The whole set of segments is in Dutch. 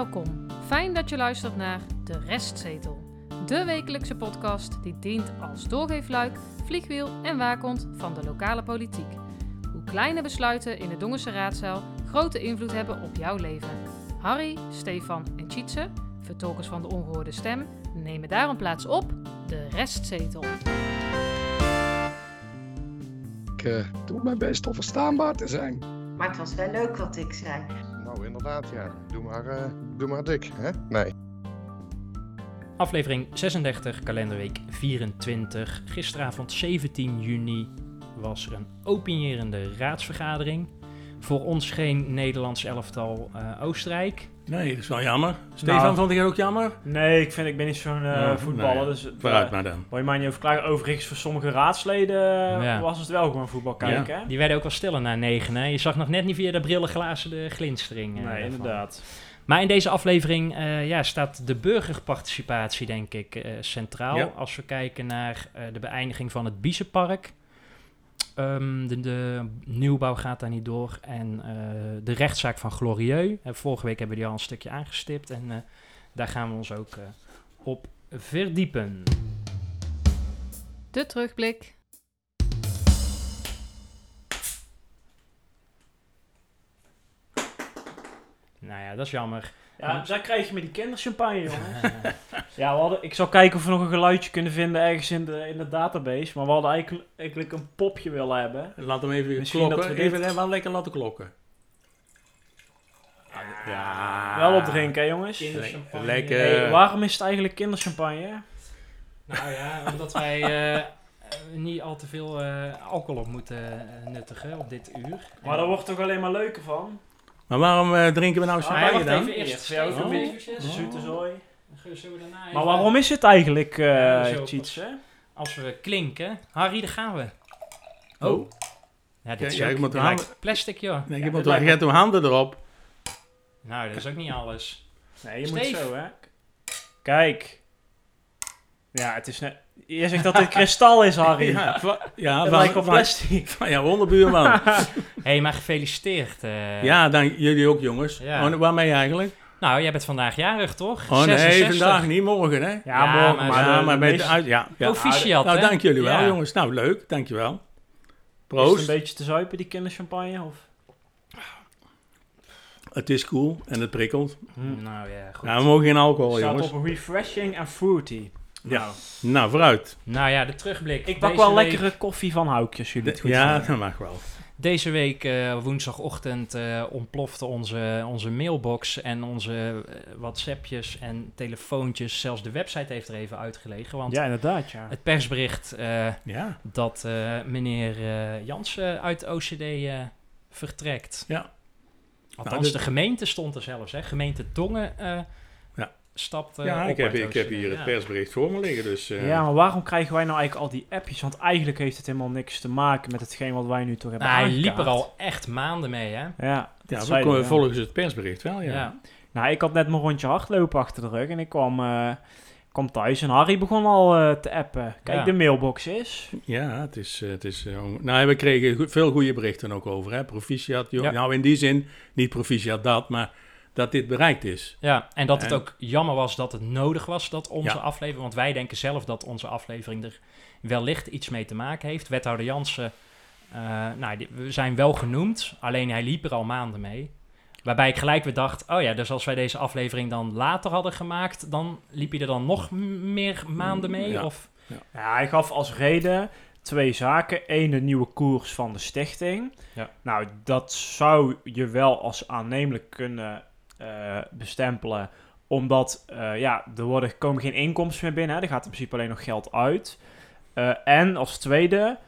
Welkom. Fijn dat je luistert naar De Restzetel. De wekelijkse podcast die dient als doorgeefluik, vliegwiel en waakhond van de lokale politiek. Hoe kleine besluiten in de Dongense raadzaal grote invloed hebben op jouw leven. Harry, Stefan en Tjitse, vertolkers van de ongehoorde stem, nemen daarom plaats op De Restzetel. Ik eh, doe mijn best om verstaanbaar te zijn. Maar het was wel leuk wat ik zei. Nou, inderdaad, ja. Doe maar, eh, doe maar dik, hè? Nee. Aflevering 36, kalenderweek 24. Gisteravond 17 juni was er een opinierende raadsvergadering. Voor ons geen Nederlands elftal eh, Oostenrijk. Nee, dat is wel jammer. Stefan, Nou. vond ik het ook jammer? Nee, ik, vind, ik ben niet zo'n eh, Oh, voetballer. nee. Dus, Vooruit uh, maar dan. Wil je mij niet over klagen? Overigens, voor sommige raadsleden eh, Ja. was het wel gewoon voetbal kijken. hè? Die werden ook wel stiller na negen. Hè? Je zag nog net niet via de brillenglazen de glinstering. eh, Nee, inderdaad. Maar in deze aflevering eh, ja, staat de burgerparticipatie, denk ik, eh, centraal. Ja. Als we kijken naar eh, de beëindiging van het Biezenpark. Ehm, de, de nieuwbouw gaat daar niet door. En eh, de rechtszaak van Glorieux. Vorige week hebben we die al een stukje aangestipt. En eh, daar gaan we ons ook eh, op verdiepen. De terugblik. Nou ja, dat is jammer. Ja, daar krijg je met die kinderchampagne, jongen. ja, we hadden, ik zal kijken of we nog een geluidje kunnen vinden ergens in de, in de database. Maar we hadden eigenlijk, eigenlijk een popje willen hebben. Laat hem even Misschien klokken. dat we dit- Even wel lekker laten klokken. Ja. Wel opdrinken, hè, jongens. Kinderchampagne. Lekker. Hey, waarom is het eigenlijk kinderchampagne? Nou ja, omdat wij eh, eh, niet al te veel eh, alcohol op moeten eh, nuttigen op dit uur. Maar daar wordt toch alleen maar leuker van? Maar waarom eh, drinken we nou Ah, champagne wacht dan? even, eerst Steven, even een. De zoete zooi. Maar waarom is het eigenlijk, eh Ja, zo. cheats, hè? Als we klinken... Harry, daar gaan we. Oh. Ja, dit Ja, is ja, ook handen- plastic, joh. Nee, Ja, je moet wel je hebt handen erop. Nou, dat is ook niet alles. Nee, je Steve. moet zo, hè? Kijk. Ja, het is net... Je zegt dat dit kristal is, Harry. Ja, va- ja lijkt op plastic. van jouw onderbuurman. Hé, hey, maar gefeliciteerd. eh. ja, dan jullie ook jongens. Ja. Oh, waarmee eigenlijk? Nou, jij bent vandaag jarig, toch? Oh nee, 66. vandaag niet, morgen hè? Ja, Ja, morgen, maar- maar, ja, de- maar de met uit, ja. ja. Proficiat, Nou, hè? dank jullie wel Ja. jongens. Nou, leuk. Dankjewel. Is het Proost. een beetje te zuipen, die kinderchampagne? Of? Het is cool en het prikkelt. Nou ja, goed. Nou, we mogen geen alcohol, staat jongens. op refreshing en fruity. Ja. Nou, Nou, vooruit. Nou ja, de terugblik. ik pak Deze wel week- lekkere koffie van Houkjes, jullie het goed ja, vinden. dat mag wel. Deze week, eh, woensdagochtend, eh, ontplofte onze, onze mailbox en onze eh, WhatsAppjes en telefoontjes. Zelfs de website heeft er even uitgelegen. Want Ja, inderdaad, ja. het persbericht eh, Ja. dat eh, meneer eh, Jansen uit de OCD eh, vertrekt. Ja. Althans, Nou, dit- de gemeente stond er zelfs. Hè. Gemeente Dongen eh. Stapt eh, ja, op ik heb, ik heb hier ja. het persbericht voor me liggen. Dus, eh, Ja, maar waarom krijgen wij nou eigenlijk al die appjes? Want eigenlijk heeft het helemaal niks te maken met hetgeen wat wij nu toch hebben Nou, hij liep er al echt maanden mee, hè? Ja, dat ja, we, volgens het persbericht wel, ja. Ja. Nou, ik had net mijn rondje hardlopen achter de rug en ik kwam, eh, kwam thuis en Harry begon al eh, te appen. Kijk, Ja. de mailbox is. Ja, het is... Het is on- nou, we kregen veel goede berichten ook over. Hè? Proficiat, joh. Ja. Nou, in die zin, niet proficiat dat, maar dat dit bereikt is. Ja, en dat het ook jammer was dat het nodig was dat onze Ja. aflevering, want wij denken zelf dat onze aflevering er wellicht iets mee te maken heeft. Wethouder Jansen, eh, nou, die- we zijn wel genoemd, alleen hij liep er al maanden mee. Waarbij ik gelijk weer dacht, oh ja, dus als wij deze aflevering dan later hadden gemaakt, dan liep hij er dan nog m- meer maanden mee? Ja. Of, Ja, hij gaf als reden twee zaken. Eén, de nieuwe koers van de stichting. Ja. Nou, dat zou je wel als aannemelijk kunnen eh, bestempelen. Omdat, eh, ja, er worden, komen geen inkomsten meer binnen. Hè. Er gaat in principe alleen nog geld uit. Eh, en als tweede,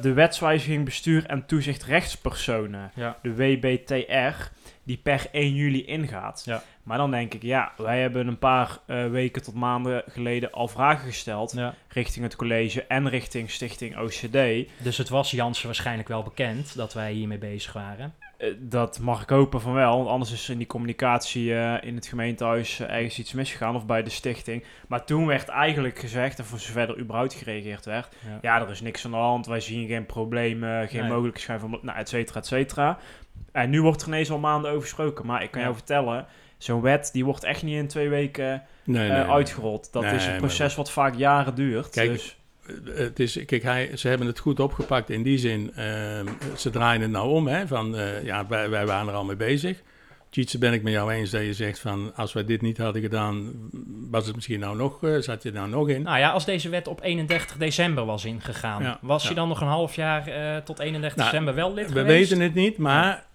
de wetswijziging bestuur en toezicht rechtspersonen. Ja. De WBTR, die per 1 juli ingaat. Ja. Maar dan denk ik, ja, wij hebben een paar weken tot maanden geleden al vragen gesteld ja. richting het college en richting Stichting OCD. Dus het was Jansen waarschijnlijk wel bekend dat wij hiermee bezig waren. Eh, dat mag ik hopen van wel, want anders is er in die communicatie eh, in het gemeentehuis eh, ergens iets misgegaan of bij de stichting. Maar toen werd eigenlijk gezegd, en voor zover er überhaupt gereageerd werd, Ja. ja, er is niks aan de hand, wij zien geen problemen, geen Nee. mogelijke schijn van, nou, et cetera, et cetera. En nu wordt er ineens al maanden over gesproken, maar ik kan Ja. jou vertellen, zo'n wet die wordt echt niet in twee weken Nee, nee, uitgerold. Dat is een proces wat vaak jaren duurt. Kijk, dus, het is, kijk, hij, ze hebben het goed opgepakt in die zin. ehm, ze draaien het nou om, hè, van eh, ja, wij, wij waren er al mee bezig. Tjitse, ben ik met jou eens dat je zegt van als wij dit niet hadden gedaan, was het misschien nou nog, eh, zat je nou nog in? Nou ja, als deze wet op 31 december was ingegaan, Ja, was ja. je dan nog een half jaar eh, tot 31 Nou, december wel lid We geweest? weten het niet, maar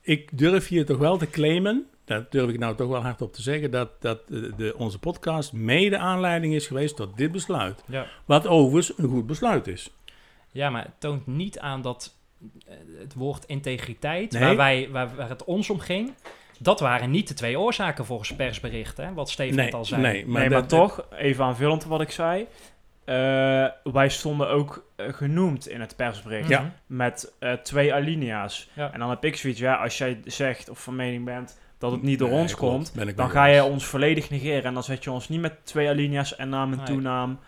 ik durf hier toch wel te claimen, dat durf ik nou toch wel hardop te zeggen, dat, dat de, onze podcast mede aanleiding is geweest tot dit besluit. Ja. Wat overigens een goed besluit is. Ja, maar het toont niet aan dat eh, het woord integriteit, Nee. waar, wij, waar, waar het ons om ging, dat waren niet de twee oorzaken volgens persberichten, hè, wat Steven Nee, net al zei. nee, maar, nee, maar dat- toch, even aanvullend op wat ik zei. eh, wij stonden ook eh, genoemd in het persbericht. Ja. Met eh, twee alinea's. Ja. En dan heb ik zoiets, ja, als jij zegt of van mening bent dat het niet door Nee, ons klopt, komt, dan ga je ons volledig negeren. En dan zet je ons niet met twee alinea's en naam en Nee. toenaam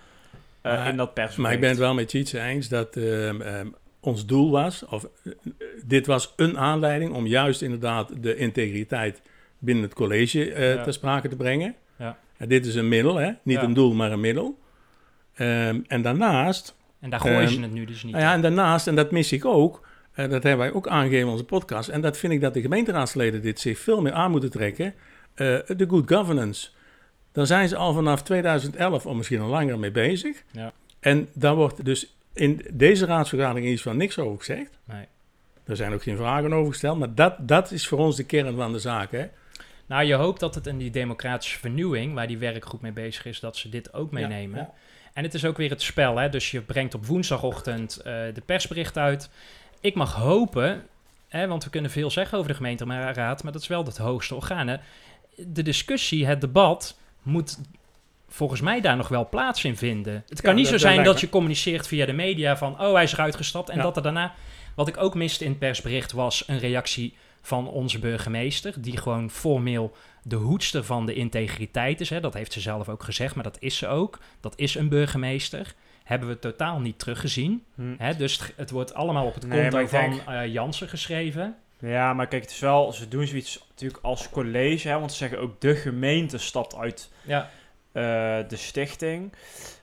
eh, Maar- in dat persbericht. Maar ik ben het wel met Tjitse eens dat ehm, ehm, ons doel was, of eh, dit was een aanleiding om juist inderdaad de integriteit binnen het college eh Ja. ter sprake te brengen. Ja. En dit is een middel, hè? niet Ja. een doel, maar een middel. Ehm, en daarnaast, En daar ze Ehm, het nu dus niet. nou ja, en daarnaast, en dat mis ik ook, dat hebben wij ook aangegeven in onze podcast, en dat vind ik dat de gemeenteraadsleden dit zich veel meer aan moeten trekken, eh, de good governance. Daar zijn ze al vanaf 2011 of misschien al langer mee bezig. Ja. En daar wordt dus in deze raadsvergadering iets van niks over gezegd. Nee. Er zijn ook geen vragen over gesteld, maar dat, dat is voor ons de kern van de zaak. Hè? Nou, je hoopt dat het in die democratische vernieuwing, waar die werkgroep mee bezig is, dat ze dit ook meenemen. Ja, En het is ook weer het spel, hè? dus je brengt op woensdagochtend eh, de persbericht uit. Ik mag hopen, hè, want we kunnen veel zeggen over de gemeenteraad, maar dat is wel het hoogste orgaan. Hè? De discussie, het debat, moet volgens mij daar nog wel plaats in vinden. Het kan Ja, niet zo dat zijn dat je communiceert via de media van, oh hij is eruit gestapt en Ja. dat er daarna... Wat ik ook miste in het persbericht was een reactie van onze burgemeester, die gewoon formeel de hoedster van de integriteit is. Hè. Dat heeft ze zelf ook gezegd, maar dat is ze ook. Dat is een burgemeester. Hebben we totaal niet teruggezien. Hm. Hè. Dus het, het wordt allemaal op het Nee, konto van denk- eh, Jansen geschreven. Ja, maar kijk, het is wel, ze doen zoiets natuurlijk als college, hè, want ze zeggen ook de gemeente stapt uit Ja. Eh, de stichting.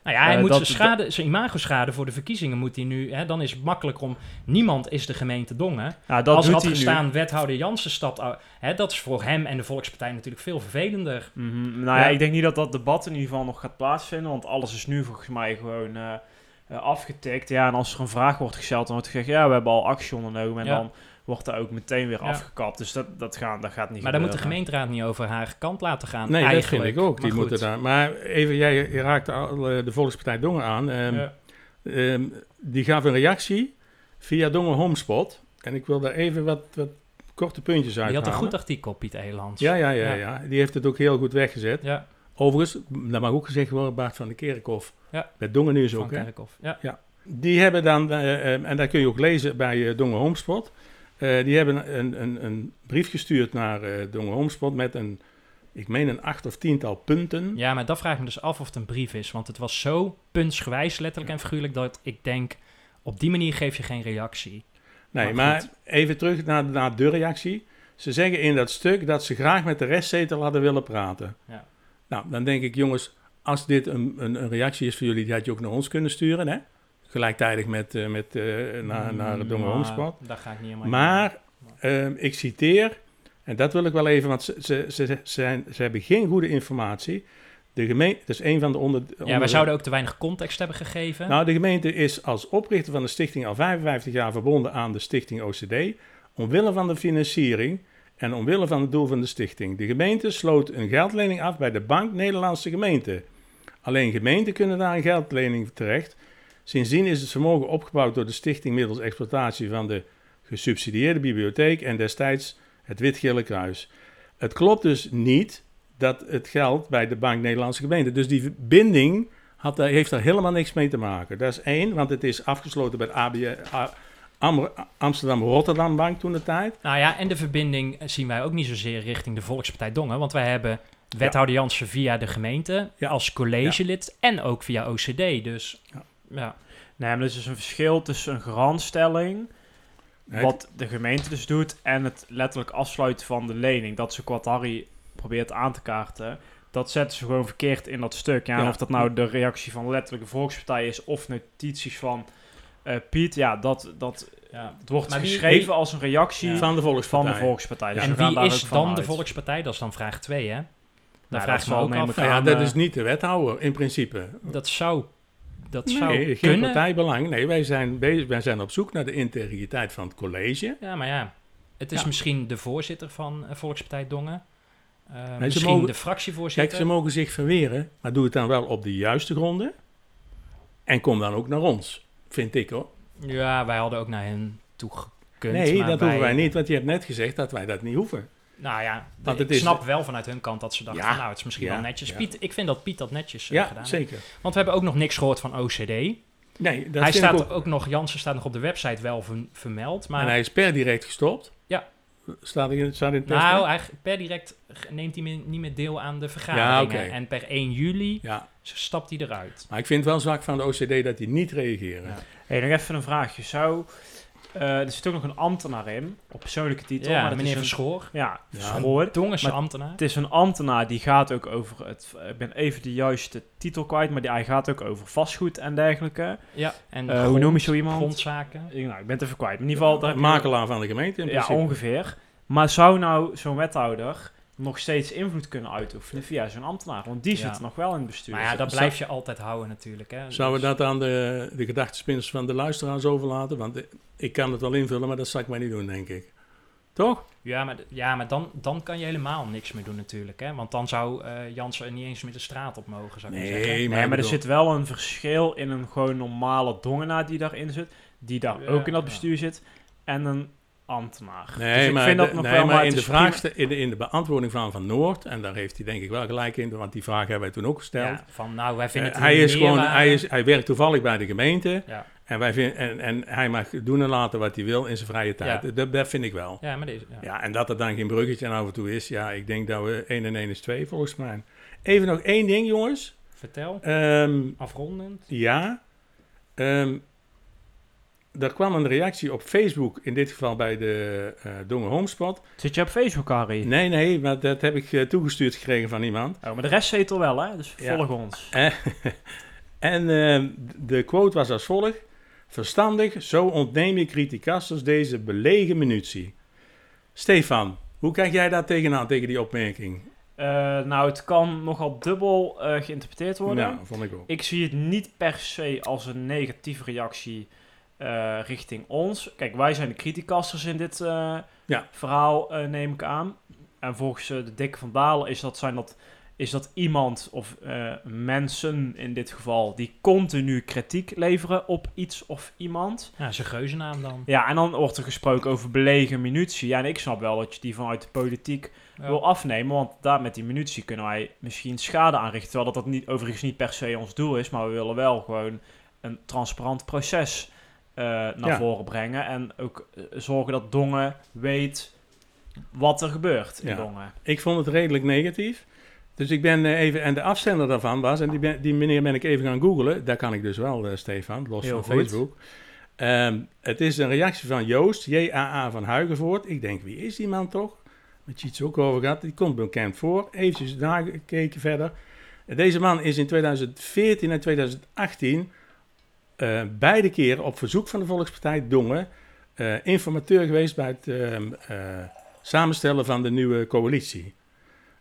Nou ja, hij Eh, moet dat- zijn, schade, zijn imago-schade voor de verkiezingen moet hij nu... Hè, dan is het makkelijk om... Niemand is de gemeente Dongen. Nou, dat Als er doet had hij nu. gestaan, wethouder Jansen stapt. Hè, dat is voor hem en de Volkspartij natuurlijk veel vervelender. Mhm, Nou ja, Ja. ik denk niet dat dat debat in ieder geval nog gaat plaatsvinden, want alles is nu volgens mij gewoon eh, afgetikt. Ja, en als er een vraag wordt gesteld, dan wordt gezegd, ja, we hebben al actie ondernomen en Ja. dan wordt er ook meteen weer Ja. afgekapt. Dus dat, dat, gaat, dat gaat niet Maar dan moet de gemeenteraad niet over haar kant laten gaan. Nee, dat eigenlijk. vind ik ook. Die Maar moeten goed. daar. Maar even, jij je raakte al eh, de Volkspartij Dongen aan. Ehm, Ja. ehm, die gaf een reactie via Dongen Homespot. En ik wil daar even wat, wat korte puntjes Die had uithalen. een goed artikel, Piet Elands. Ja, ja, ja, Ja. ja, Die heeft het ook heel goed weggezet. Ja, Overigens, dat mag ook gezegd worden, Bart van de Kerkhof. Ja. Bij Dongen Nieuws van ook, hè? Kerkhoff. Ja. Die hebben dan, eh, eh, en dat kun je ook lezen bij eh, Dongen Homespot. die hebben een, een, een brief gestuurd naar Dongen Homespot met een, ik meen een acht of tiental punten. ja, maar dat vraag ik me dus af of het een brief is. Want het was zo puntsgewijs, letterlijk en figuurlijk, dat ik denk... Op die manier geef je geen reactie. Nee, Maar maar, even terug naar, naar de reactie. Ze zeggen in dat stuk dat ze graag met de restzetel hadden willen praten. Ja. Nou, dan denk ik, jongens, als dit een, een, een reactie is voor jullie, die had je ook naar ons kunnen sturen, hè? Gelijktijdig met, eh, met, eh, naar, naar de Dongen Maar Homespot. Daar ga ik niet helemaal Maar ehm, ik citeer, en dat wil ik wel even, want ze, ze, ze, ze, zijn, ze hebben geen goede informatie. De gemeente, dat is een van de onder... Ja, onder- wij zouden ook te weinig context hebben gegeven. Nou, de gemeente is als oprichter van de stichting al 55 jaar verbonden aan de stichting OCD, omwille van de financiering en omwille van het doel van de stichting. De gemeente sloot een geldlening af bij de Bank Nederlandse Gemeenten. Alleen gemeenten kunnen daar een geldlening terecht. Sindsdien is het vermogen opgebouwd door de stichting middels exploitatie van de gesubsidieerde bibliotheek en destijds het Wit-Gele Kruis. Het klopt dus niet dat het geld bij de Bank Nederlandse Gemeenten. Dus die verbinding had, heeft daar helemaal niks mee te maken. Dat is één, want het is afgesloten bij de ABN, Am- Amsterdam-Rotterdam Bank toen de tijd. Nou ja, en de verbinding zien wij ook niet zozeer richting de Volkspartij Dongen. Want wij hebben wethouder Jansen via de gemeente Ja. als collegelid en ook via OCD. Dus Ja. ja. Nee, maar er is dus een verschil tussen een garantstelling, Nee, wat de gemeente dus doet, en het letterlijk afsluiten van de lening. Dat ook wat Harry probeert aan te kaarten. Dat zetten ze gewoon verkeerd in dat stuk. Ja, en of dat nou de reactie van letterlijk de Volkspartij is of notities van eh, Piet, ja, dat, dat Ja. het wordt Maar wie- geschreven als een reactie Ja. Van de van Volkspartij. de Volkspartij. Dus en wie is van dan de. Volkspartij? Dat is dan vraag 2, hè? Daar dat vraag me ook af. ja, dat eh, is niet de wethouder in principe. Dat zou, dat zou geen kunnen. partijbelang. Nee, wij zijn, bezig, wij zijn op zoek naar de integriteit van het college. Ja, maar ja. Het is Ja. misschien de voorzitter van eh, Volkspartij Dongen. Misschien mogen- de fractievoorzitter. Kijk, ze mogen zich verweren, maar doe het dan wel op de juiste gronden. En kom dan ook naar ons, vind ik hoor. Ja, wij hadden ook naar hen toe gekund. nee, dat hoeven wij niet, want je hebt net gezegd dat wij dat niet hoeven. Nou ja, Want ik het is- snap wel vanuit hun kant dat ze dachten, Ja, van, nou, het is misschien ja, wel netjes. ja. Piet, ik vind dat Piet dat netjes eh, Ja, gedaan heeft. zeker. Want we hebben ook nog niks gehoord van OCD. Nee, dat hij staat ook- ook... nog, Jansen staat nog op de website wel ver- vermeld. Maar En hij is per direct gestopt. Staat in, staat in het nou, eigenlijk per direct neemt hij niet meer deel aan de vergaderingen. Ja. En per 1 juli Ja, stapt hij eruit. maar ik vind het wel zwak van de OCD dat die niet reageren. Ja. Hey, nog even een vraagje. Zou, eh, er zit ook nog een ambtenaar in, op persoonlijke titel. Ja, maar dat meneer is een, Verschoor. Ja, Ja. Schoor. Dongense Maar- ambtenaar. Het is een ambtenaar die gaat ook over het. Ik ben even de juiste titel kwijt, maar die, hij gaat ook over vastgoed en dergelijke. Ja, en Eh, hoe noem je zo iemand? Grondzaken. Ik, nou, ik ben het even kwijt. In ieder geval, je- Makelaar van de gemeente in Ja, principe. ongeveer. Maar zou nou zo'n wethouder nog steeds invloed kunnen uitoefenen via zo'n ambtenaar? Want die Ja. zit nog wel in het bestuur. Maar ja, dat Zou- blijf je altijd houden natuurlijk. Hè. Zouden we Dus- dat aan de, de gedachtespinners van de luisteraars overlaten? Want ik kan het wel invullen, maar dat zal ik maar niet doen, denk ik. Toch? Ja, maar, ja, maar dan, dan kan je helemaal niks meer doen natuurlijk. Hè? Want dan zou eh Jansen er niet eens meer de straat op mogen, zou ik maar zeggen. Nee, maar er zit wel een verschil in een gewoon normale dongenaar die daarin zit. Die daar Ja, ook in dat ja. bestuur zit. En een ambtenaar. Nee, dus ik maar, vind dat de- nog nee, wel maar in, de vraagste, in, de, in de beantwoording van Van Noord, en daar heeft hij denk ik wel gelijk in, want die vraag hebben wij toen ook gesteld. Ja, van nou, wij vinden Eh, het hij, een is gewoon, hij, is, hij werkt toevallig bij de gemeente Ja. en, wij vind, en, en hij mag doen en laten wat hij wil in zijn vrije tijd. Ja. Dat, dat vind ik wel. Ja, maar deze... Ja. Ja, en dat er dan geen bruggetje af en toe is, ja, ik denk dat we 1 en 1 is 2 volgens mij. Even nog één ding, jongens. Vertel, Ehm, afrondend. ja, Ehm, er kwam een reactie op Facebook, in dit geval bij de eh Dongen Homespot. Zit je op Facebook, Harry? Nee, nee, maar dat heb ik eh, toegestuurd gekregen van iemand. Oh, maar de rest zit er wel, hè? Dus Ja. volg ons. Eh, en ehm, de quote was als volgt. Verstandig, zo ontneem je criticasters deze belegen munitie. Stefan, hoe kijk jij daar tegenaan, tegen die opmerking? Eh, nou, het kan nogal dubbel eh, geïnterpreteerd worden. Ja, vond ik ook. Ik zie het niet per se als een negatieve reactie eh, richting ons. Kijk, wij zijn de criticasters in dit eh, Ja. verhaal, eh, neem ik aan. En volgens de Dikke van Dalen is dat, zijn dat, is dat iemand of eh, mensen in dit geval die continu kritiek leveren op iets of iemand. Ja, zijn geuzennaam dan. Ja, en dan wordt er gesproken over belegen munitie. Ja, en ik snap wel dat je die vanuit de politiek Ja. wil afnemen. Want daar met die munitie kunnen wij misschien schade aanrichten. Terwijl dat, dat niet, overigens niet per se ons doel is. Maar we willen wel gewoon een transparant proces eh, naar Ja. voren brengen. En ook eh, zorgen dat Dongen weet wat er gebeurt in Ja. Dongen. Ik vond het redelijk negatief. Dus ik ben eh, even, en de afzender daarvan was, en die, ben- die meneer ben ik even gaan googlen. Daar kan ik dus wel, Stefan, los Heel van goed. Facebook. Ehm, het is een reactie van Joost, J-A-A van Huigenvoort. Ik denk, wie is die man toch? Met je iets ook over gehad. Die komt bekend voor. Eventjes nagekeken verder. Deze man is in 2014 en 2018 eh, beide keren op verzoek van de Volkspartij Dongen eh, informateur geweest bij het ehm, eh, samenstellen van de nieuwe coalitie.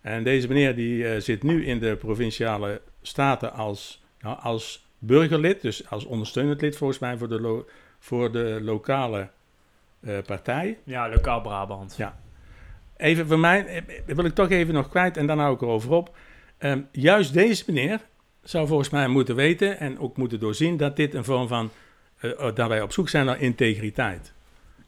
En deze meneer die zit nu in de provinciale staten als, nou, als burgerlid, dus als ondersteunend lid volgens mij voor de, lo- voor de lokale partij. Ja, lokaal Brabant. Ja. Even voor mij, wil ik toch even nog kwijt en dan hou ik erover op. Ehm, juist deze meneer zou volgens mij moeten weten en ook moeten doorzien dat dit een vorm van, eh, oh, dat wij op zoek zijn naar integriteit.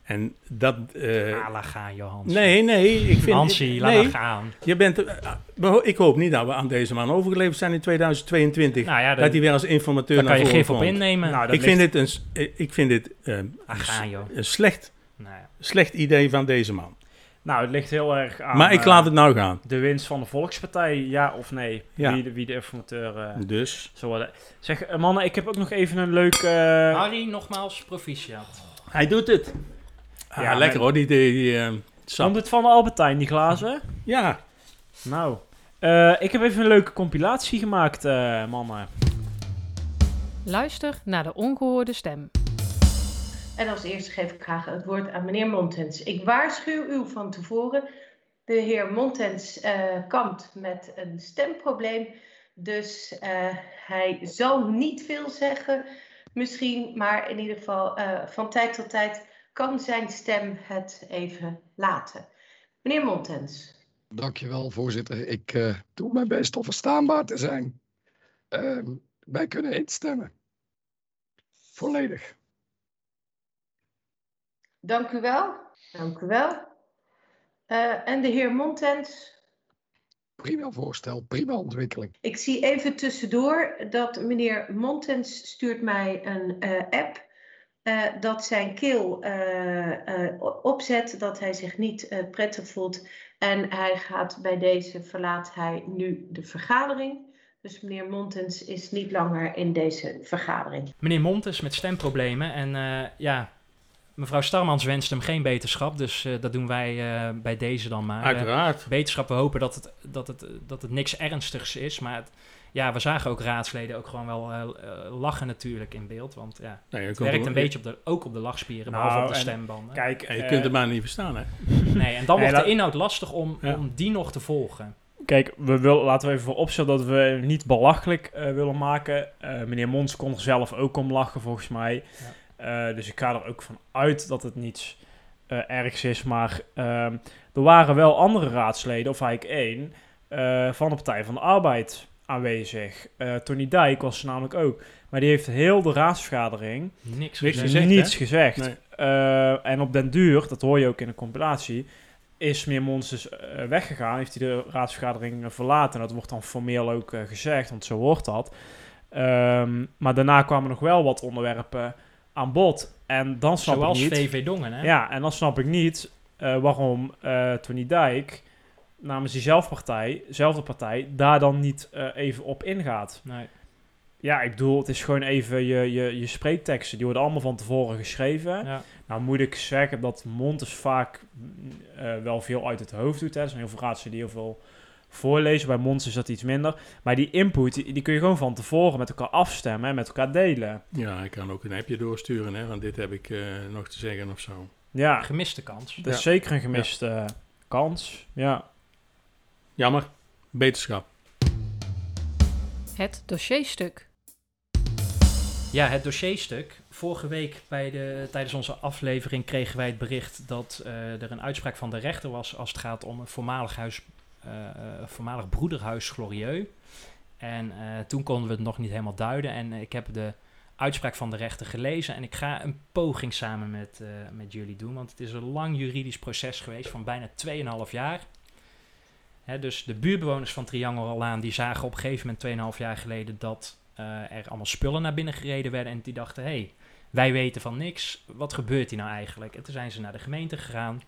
En dat... eh, Ah, laat gaan, Johans. nee, nee, ik vind... Hansie, laat nee, maar gaan. je bent, eh, ik hoop niet dat we aan deze man overgeleverd zijn in 2022. Nou ja, dat hij weer als informateur daar naar kan je gif op innemen. Nou, Ik vind dit een, eh, ik vind dit, eh, gaan, joh. een slecht, Nou ja. slecht idee van deze man. Nou, het ligt heel erg aan maar ik eh, laat het nou gaan. de winst van de Volkspartij, ja of nee. Ja. Wie, de, wie de informateur eh Dus, worden. Zeg, eh, mannen, ik heb ook nog even een leuk... eh, Harry, nogmaals, proficiat. hij doet het. Ah, Ja, lekker maar- hoor, die, die, die eh, sap. Komt het van de Albertijn, die glazen? Ja, Nou, eh, ik heb even een leuke compilatie gemaakt, eh, mannen. Luister naar de ongehoorde stem. En als eerste geef ik graag het woord aan meneer Montens. Ik waarschuw u van tevoren. De heer Montens eh, kampt met een stemprobleem. Dus eh, hij zal niet veel zeggen, misschien. Maar in ieder geval, eh, van tijd tot tijd kan zijn stem het even laten. Meneer Montens. Dankjewel, voorzitter. Ik doe mijn best om verstaanbaar te zijn. Ehm, wij kunnen instemmen. Volledig. Dank u wel. Dank u wel. Eh, en de heer Montens. Prima voorstel, prima ontwikkeling. Ik zie even tussendoor dat meneer Montens stuurt mij een eh, app. eh, dat zijn keel eh, eh, opzet, dat hij zich niet eh, prettig voelt. En hij gaat bij deze, verlaat hij nu de vergadering. Dus meneer Montens is niet langer in deze vergadering. Meneer Montes met stemproblemen. En eh, ja, mevrouw Starmans wenst hem geen beterschap. Dus eh, dat doen wij eh, bij deze dan maar. Eh, Uiteraard. beterschap, we hopen dat het, dat het, dat het niks ernstigs is. Maar het- ja, we zagen ook raadsleden ook gewoon wel eh, eh, lachen natuurlijk in beeld. Want ja, Nee, het werkt een beetje op de, ook op de lachspieren, Nou, behalve op de en stembanden. Kijk, Ja, je eh, kunt hem maar niet verstaan, hè? Nee, en dan Nee, wordt de inhoud lastig om, Ja. om die nog te volgen. Kijk, we wil, laten we even vooropstellen dat we niet belachelijk eh, willen maken. Eh, meneer Mons kon er zelf ook om lachen, volgens mij. Eh, dus ik ga er ook van uit dat het niets eh, ergs is. Maar ehm, er waren wel andere raadsleden, of eigenlijk één, eh, van de Partij van de Arbeid aanwezig. Eh, Tony Dijk was er namelijk ook. Maar die heeft heel de raadsvergadering Niks, Niks gezegd. hè? gezegd. Nee. Eh, en op den duur, dat hoor je ook in de compilatie, is meneer Mons dus eh, weggegaan. Heeft hij de raadsvergadering eh, verlaten. En dat wordt dan formeel ook eh, gezegd, want zo hoort dat. Ehm, maar daarna kwamen nog wel wat onderwerpen aan bod. En dan snap Zoals ik niet... VV Dongen, hè? Ja, en dan snap ik niet eh, waarom eh, Tony Dijk namens diezelfde partij, zelfde partij, daar dan niet eh, even op ingaat. Nee. Ja, ik bedoel, het is gewoon even je, je, je spreekteksten. Die worden allemaal van tevoren geschreven. Ja. Nou moet ik zeggen dat Montes vaak mm, wel veel uit het hoofd doet. Hè. Er zijn heel veel raadsen die heel veel voorlezen. Bij Montes is dat iets minder. Maar die input, die, die kun je gewoon van tevoren met elkaar afstemmen en met elkaar delen. Ja, ik kan ook een appje doorsturen, hè? Want dit heb ik eh, nog te zeggen of zo. Ja, Gemiste kans. dat is Ja. zeker een gemiste eh, kans. Ja. Jammer. Beterschap. Het dossierstuk. Ja, het dossierstuk. Vorige week bij de, tijdens onze aflevering kregen wij het bericht dat eh, er een uitspraak van de rechter was als het gaat om een voormalig, huis, voormalig broederhuis Glorieux. En eh, toen konden we het nog niet helemaal duiden. En eh, ik heb de uitspraak van de rechter gelezen. En ik ga een poging samen met, eh, met jullie doen. Want het is een lang juridisch proces geweest van bijna 2,5 jaar. Hè, dus de buurtbewoners van Triangle Laan die zagen op een gegeven moment 2,5 jaar geleden dat eh, er allemaal spullen naar binnen gereden werden. En die dachten, hé, hey, wij weten van niks. Wat gebeurt hier nou eigenlijk? En toen zijn ze naar de gemeente gegaan.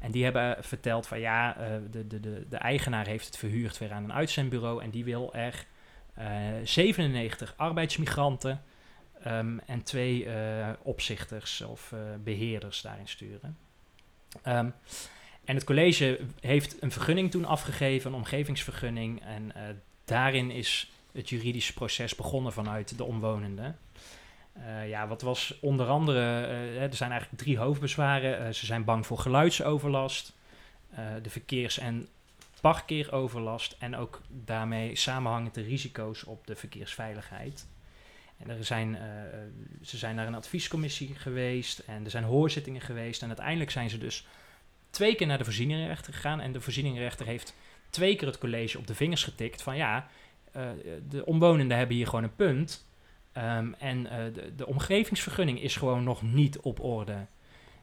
En die hebben verteld van ja, eh, de, de, de, de eigenaar heeft het verhuurd weer aan een uitzendbureau. En die wil er eh, 97 arbeidsmigranten ehm, en twee eh, opzichters of eh, beheerders daarin sturen. Ehm, en het college heeft een vergunning toen afgegeven, een omgevingsvergunning. En eh, daarin is het juridische proces begonnen vanuit de omwonenden. Eh, ja, wat was onder andere, eh, hè, er zijn eigenlijk drie hoofdbezwaren. Eh, ze zijn bang voor geluidsoverlast, eh, de verkeers- en parkeeroverlast en ook daarmee samenhangende risico's op de verkeersveiligheid. En er zijn, eh, ze zijn naar een adviescommissie geweest en er zijn hoorzittingen geweest. En uiteindelijk zijn ze dus twee keer naar de voorzieningenrechter gegaan. En de voorzieningenrechter heeft twee keer het college op de vingers getikt van ja, eh, de omwonenden hebben hier gewoon een punt. Ehm, en eh, de, de omgevingsvergunning is gewoon nog niet op orde.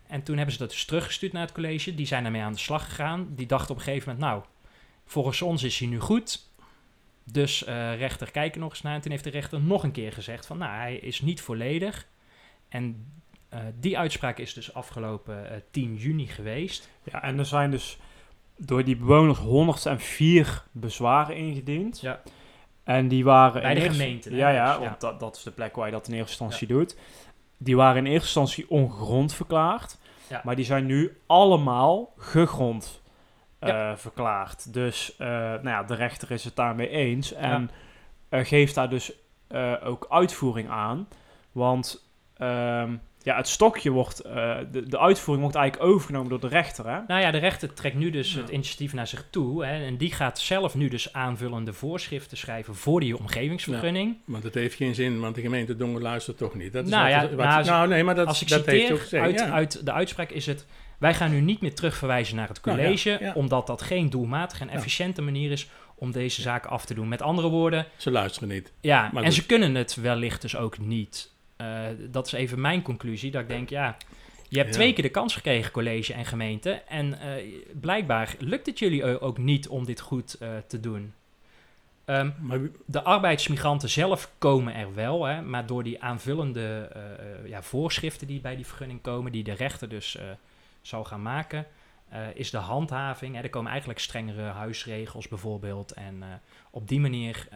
En toen hebben ze dat dus teruggestuurd naar het college. Die zijn daarmee aan de slag gegaan. Die dachten op een gegeven moment, nou, volgens ons is hij nu goed. Dus eh, rechter, kijk er nog eens naar. En toen heeft de rechter nog een keer gezegd van, nou, hij is niet volledig. En eh, die uitspraak is dus afgelopen eh, 10 juni geweest. ja, en er zijn dus door die bewoners 104 bezwaren ingediend. Ja. En die waren Bij de eerste- gemeente, hè? Ja, ja, Dus, want dat, dat is de plek waar je dat in eerste instantie doet. Die waren in eerste instantie ongegrond verklaard. Maar die zijn nu allemaal gegrond eh, verklaard. Dus eh, nou ja, de rechter is het daarmee eens en eh, geeft daar dus ook uitvoering aan. Want ehm, ja, het stokje wordt, eh, de, de uitvoering wordt eigenlijk overgenomen door de rechter. Hè? Nou ja, de rechter trekt nu dus Ja. het initiatief naar zich toe. Hè, en die gaat zelf nu dus aanvullende voorschriften schrijven voor die omgevingsvergunning. Maar dat heeft geen zin, want de gemeente Dongen luistert toch niet. Dat is Nou wat- ja, wat- nou, als- nou, nee, maar dat, Als ik dat heeft citeer ook gezegd. uit, ja. uit de uitspraak is het... Wij gaan nu niet meer terugverwijzen naar het Nou ja, college... ja. omdat dat geen doelmatige en Ja. efficiënte manier is om deze zaken af te doen. Met andere woorden, Ze luisteren niet. ja, Maar en goed. ze kunnen het wellicht dus ook niet. Eh, dat is even mijn conclusie, dat ik denk, ja... Je hebt Ja. twee keer de kans gekregen, college en gemeente. En eh, blijkbaar lukt het jullie ook niet om dit goed eh, te doen. Ehm, Maar de arbeidsmigranten zelf komen er wel, hè, maar door die aanvullende ja, voorschriften die bij die vergunning komen, die de rechter dus zal gaan maken, is de handhaving. Hè, er komen eigenlijk strengere huisregels bijvoorbeeld. En op die manier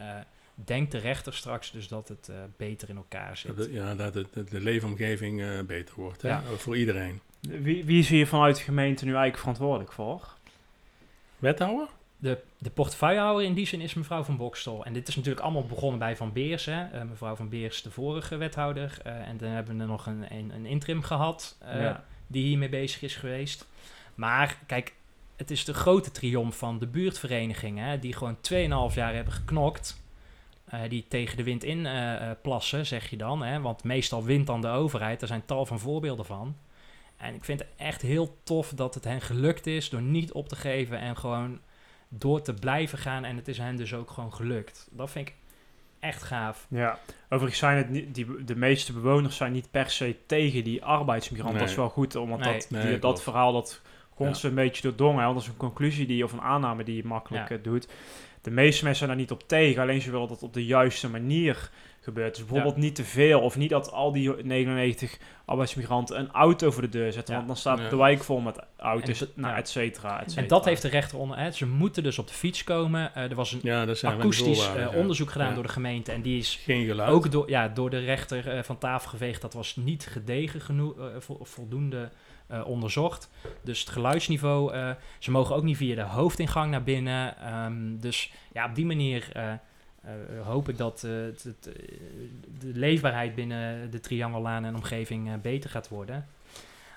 denkt de rechter straks dus dat het eh, beter in elkaar zit. dat, ja, dat het, dat de leefomgeving eh, beter wordt. Hè? Ja. Voor iedereen. Wie, wie is hier vanuit de gemeente nu eigenlijk verantwoordelijk voor? Wethouder? De, de portefeuillehouder in die zin is mevrouw Van Bokstel. En dit is natuurlijk allemaal begonnen bij Van Beers. Hè. Eh, mevrouw Van Beers, de vorige wethouder. Eh, en dan hebben we er nog een, een, een interim gehad. eh, Ja. die hiermee bezig is geweest. Maar kijk, het is de grote triomf van de buurtverenigingen, hè, die gewoon 2,5 jaar hebben geknokt. Eh, die tegen de wind in eh, eh, plassen, zeg je dan. Hè, want meestal wint dan de overheid. Er zijn tal van voorbeelden van. En ik vind het echt heel tof dat het hen gelukt is door niet op te geven en gewoon door te blijven gaan. En het is hen dus ook gewoon gelukt. Dat vind ik echt gaaf. Ja, overigens zijn het niet, die, de meeste bewoners zijn niet per se tegen die arbeidsmigrant. Nee. Dat is wel goed, omdat Nee. dat, Nee, die- dat verhaal dat gonst een beetje doordrongen. hè, Want dat is een conclusie die, of een aanname die je makkelijk Ja. doet. De meeste mensen zijn daar niet op tegen, alleen ze willen dat het op de juiste manier gebeurt. Dus bijvoorbeeld niet te veel, of niet dat al die 99 arbeidsmigranten een auto voor de deur zetten. Ja. Want dan staat Ja. de wijk vol met auto's, En nou, ja. et cetera, et En cetera. dat heeft de rechter onder. Hè, ze moeten dus op de fiets komen. Eh, er was een akoestisch eh, onderzoek gedaan Ja. door de gemeente. En die is Geen geluid. ook door, ja, door de rechter eh, van tafel geveegd. Dat was niet gedegen genoeg, vo- voldoende eh, onderzocht. Dus het geluidsniveau, eh, ze mogen ook niet via de hoofdingang naar binnen. Ehm, dus ja, op die manier eh, hoop ik dat het, het, de leefbaarheid binnen de Triangellaan en omgeving beter gaat worden.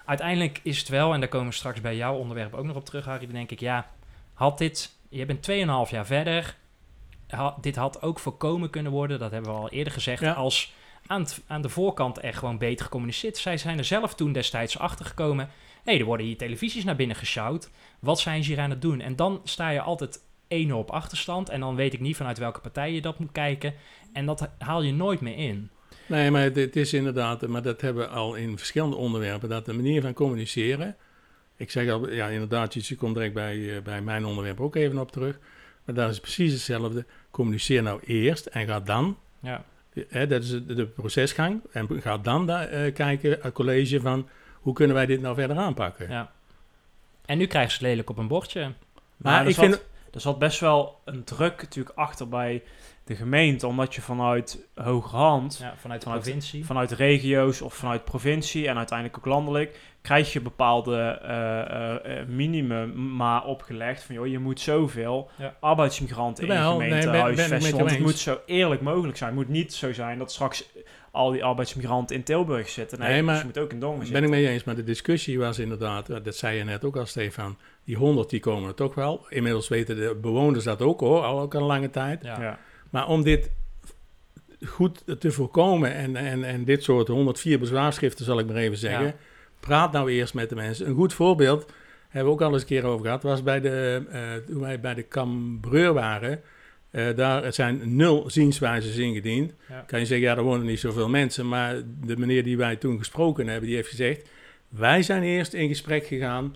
Uiteindelijk is het wel, en daar komen we straks bij jouw onderwerp ook nog op terug, Harry. Dan denk ik, ja, had dit, je bent 2,5 jaar verder. Ha- dit had ook voorkomen kunnen worden, dat hebben we al eerder gezegd, Ja. als aan, het- aan de voorkant er gewoon beter gecommuniceerd. Zij zijn er zelf toen destijds achter gekomen. Hé, er worden hier televisies naar binnen gesjouwd. Wat zijn ze hier aan het doen? En dan sta je altijd 1-0 op achterstand. En dan weet ik niet vanuit welke partij je dat moet kijken. En dat haal je nooit meer in. Nee, maar het, het is inderdaad, maar dat hebben we al in verschillende onderwerpen, dat de manier van communiceren. Ik zeg al, ja, inderdaad, je komt direct bij, eh, bij mijn onderwerp ook even op terug. Maar dat is precies hetzelfde. Communiceer nou eerst en ga dan, Ja. Hè, dat is de, procesgang, en ga dan da- eh, kijken, het college, van hoe kunnen wij dit nou verder aanpakken. Ja. En nu krijgen ze het lelijk op een bordje. Maar Maar ik zat, vind, er zat best wel een druk natuurlijk achter bij de gemeente, omdat je vanuit hogerhand Ja, vanuit Vanuit- provincie. vanuit regio's of vanuit provincie en uiteindelijk ook landelijk, krijg je bepaalde minimum maar opgelegd van joh, je moet zoveel Ja. arbeidsmigranten in je nee, gemeente ben- ben met huisvesten, je want het moet zo eerlijk mogelijk zijn. Het moet niet zo zijn dat straks al die arbeidsmigranten in Tilburg zitten. Nee, Nee, maar ze moeten ook in Dongen ben zitten. ik mee eens, maar de discussie was inderdaad, dat zei je net ook al Stefan, die 100 die komen er toch wel. Inmiddels weten de bewoners dat ook hoor, al ook al lange tijd. Ja. Maar om dit goed te voorkomen en, en, en dit soort 104 bezwaarschriften zal ik maar even zeggen, Ja. praat nou eerst met de mensen. Een goed voorbeeld, hebben we ook al eens een keer over gehad, was bij de, eh, toen wij bij de Cambreur waren. Eh, daar zijn nul zienswijzes ingediend. Ja. Kan je zeggen, ja, er wonen niet zoveel mensen. Maar de meneer die wij toen gesproken hebben, die heeft gezegd... wij zijn eerst in gesprek gegaan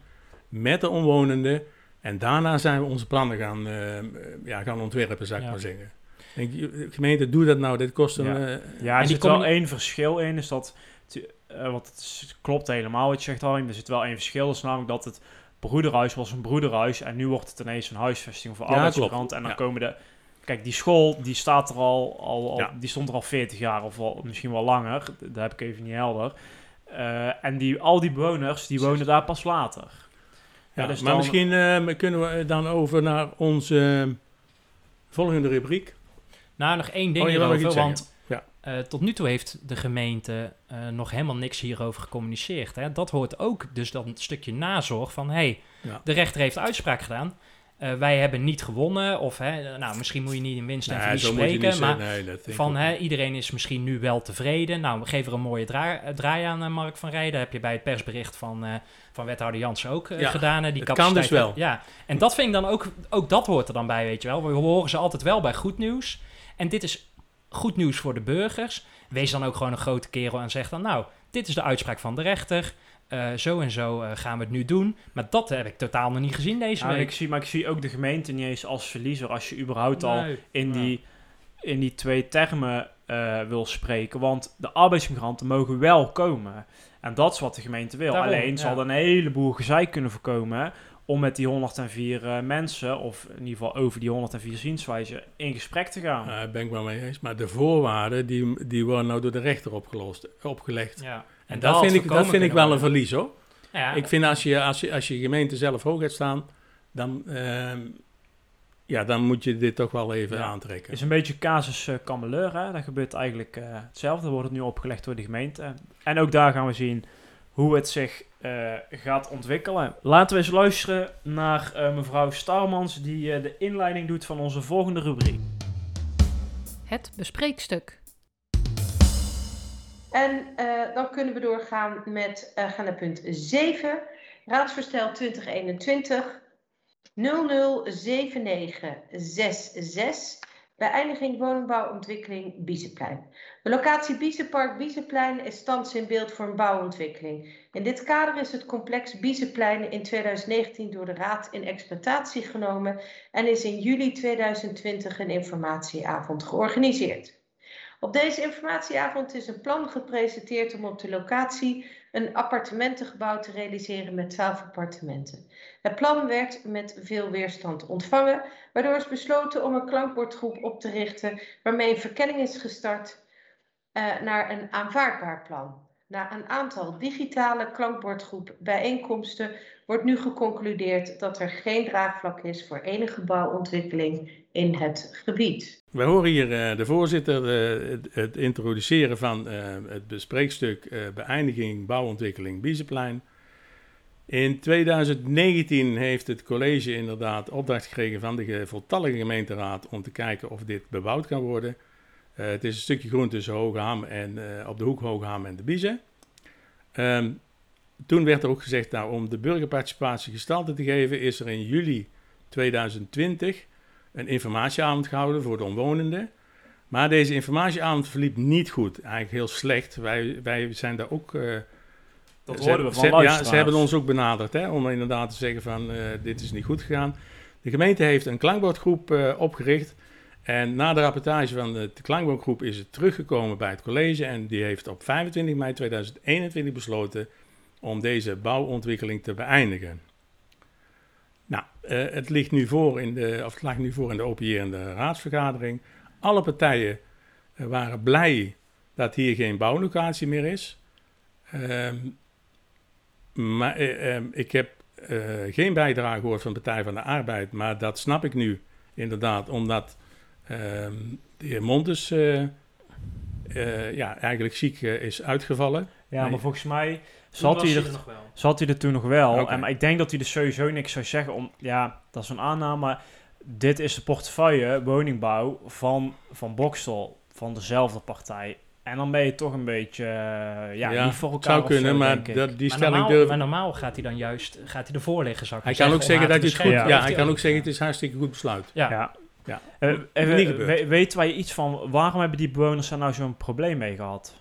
met de omwonenden... en daarna zijn we onze plannen gaan, eh, ja, gaan ontwerpen, zou ik Ja. maar zeggen. Denk, gemeente, doe dat nou, dit kost een... Ja. eh, Ja, er zit wel één verschil in, is dat, want het is- klopt helemaal wat je zegt Harm, er zit wel één verschil, is namelijk dat het broederhuis was een broederhuis en nu wordt het ineens een huisvesting voor Ja, arbeidsmigranten en dan Ja. komen de... Kijk, die school die staat er al, al, al Ja. die stond er al 40 jaar of misschien wel langer, d- dat heb ik even niet helder. Eh, en die, al die bewoners, die wonen daar pas later. Ja, dus maar dan- misschien eh, kunnen we dan over naar onze volgende rubriek. Nou, nog één ding Oh, hierover, want zeggen? eh, tot nu toe heeft de gemeente eh, nog helemaal niks hierover gecommuniceerd. Hè? Dat hoort ook dus dan een stukje nazorg van, hé, hey, Ja. de rechter heeft uitspraak gedaan. Eh, wij hebben niet gewonnen, of hè, nou, misschien moet je niet in winst en Nee, verlies spreken, maar zeggen. Nee, van hè, iedereen is misschien nu wel tevreden. Nou, we geven er een mooie dra- draai aan, Mark van Rijden. heb je bij het persbericht van, van wethouder Jansen ook Ja, gedaan. die het kan dus wel. Ja, en dat vind ik dan ook, ook dat hoort er dan bij, weet je wel. We horen ze altijd wel bij goed nieuws. En dit is goed nieuws voor de burgers. Wees dan ook gewoon een grote kerel en zeg dan, nou, dit is de uitspraak van de rechter. Eh, zo en zo eh, gaan we het nu doen. Maar dat heb ik totaal nog niet gezien deze en week. ik zie, maar ik zie ook de gemeente niet eens als verliezer als je überhaupt al in, die, in die twee termen eh, wil spreken. Want de arbeidsmigranten mogen wel komen. En dat is wat de gemeente wil. Daarom, Alleen zal er een heleboel gezeik kunnen voorkomen om met die 104 eh, mensen, of in ieder geval over die 104 zienswijzen, in gesprek te gaan. Daar ben ik wel mee eens. Maar de voorwaarden, die, die worden nou door de rechter opgelost, opgelegd. Ja. En, dat vind, ik, dat vind ik wel een verlies, hoor. Ja, Ik vind als je, als je, als je gemeente zelf hoog gaat staan, dan, ehm, ja, dan moet je dit toch wel even Ja. aantrekken. is een beetje casus uh, Cameleur, hè? Dat gebeurt eigenlijk eh, hetzelfde, wordt het nu opgelegd door de gemeente. En ook daar gaan we zien hoe het zich eh, gaat ontwikkelen. Laten we eens luisteren naar eh, mevrouw Starmans, die eh, de inleiding doet van onze volgende rubriek. Het bespreekstuk. En eh, dan kunnen we doorgaan met, eh, gaan naar punt 7, raadsvoorstel 2021 007966, beëindiging woningbouwontwikkeling Biezenplein. De locatie Biezenpark Biezenplein is thans in beeld voor een bouwontwikkeling. In dit kader is het complex Biezenplein in 2019 door de Raad in exploitatie genomen en is in juli 2020 een informatieavond georganiseerd. Op deze informatieavond is een plan gepresenteerd om op de locatie een appartementengebouw te realiseren met 12 appartementen. Het plan werd met veel weerstand ontvangen, waardoor is besloten om een klankbordgroep op te richten waarmee een verkenning is gestart uh, naar een aanvaardbaar plan. Na een aantal digitale klankbordgroep bijeenkomsten wordt nu geconcludeerd dat er geen draagvlak is voor enige bouwontwikkeling in het gebied. We horen hier uh, de voorzitter uh, het, introduceren van uh, het bespreekstuk beëindiging bouwontwikkeling Biezenplein. In 2019 heeft het college inderdaad opdracht gekregen van de voltallige gemeenteraad om te kijken of dit bebouwd kan worden. Het is een stukje groen tussen en op de hoek Hogeham en de Biezen. Um, toen werd er ook gezegd, nou, om de burgerparticipatie gestalte te geven, is er in juli 2020 een informatieavond gehouden voor de omwonenden. Maar deze informatieavond verliep niet goed, eigenlijk heel slecht. Wij, wij zijn daar ook. Uh, dat ze, hoorden we van ze. Ja, ze hebben ons ook benaderd hè, om inderdaad te zeggen van uh, dit is niet goed gegaan. De gemeente heeft een klankbordgroep uh, opgericht. En na de rapportage van de, de klankbordgroep is het teruggekomen bij het college. En die heeft op 25 mei 2021 besloten om deze bouwontwikkeling te beëindigen. Uh, het, ligt nu voor in de, of het lag nu voor in de openierende raadsvergadering. Alle partijen uh, waren blij dat hier geen bouwlocatie meer is. Uh, maar uh, ik heb geen bijdrage gehoord van de Partij van de Arbeid, maar dat snap ik nu inderdaad, omdat ehm, de heer Montes ja, eigenlijk ziek is uitgevallen. Ja, maar volgens mij zat hij, er, nog wel. zat hij er toen nog wel. En, maar ik denk dat hij er sowieso niks zou zeggen. Om, ja, dat is een aanname. Maar dit is de portefeuille woningbouw van, van Bokstel, van dezelfde partij. En dan ben je toch een beetje uh, ja, Ja, niet voor elkaar Zou kunnen, zo, maar dat, die Maar stelling normaal, durf maar normaal gaat hij dan juist gaat hij ervoor liggen, zou ik Hij kan ook zeggen dat hij het goed... Ja, hij kan ook zeggen het is hartstikke goed besluit. Ja. Ja. Ja. Eh, Niet even, gebeurd. we- weten wij iets van waarom hebben die bewoners daar nou zo'n probleem mee gehad?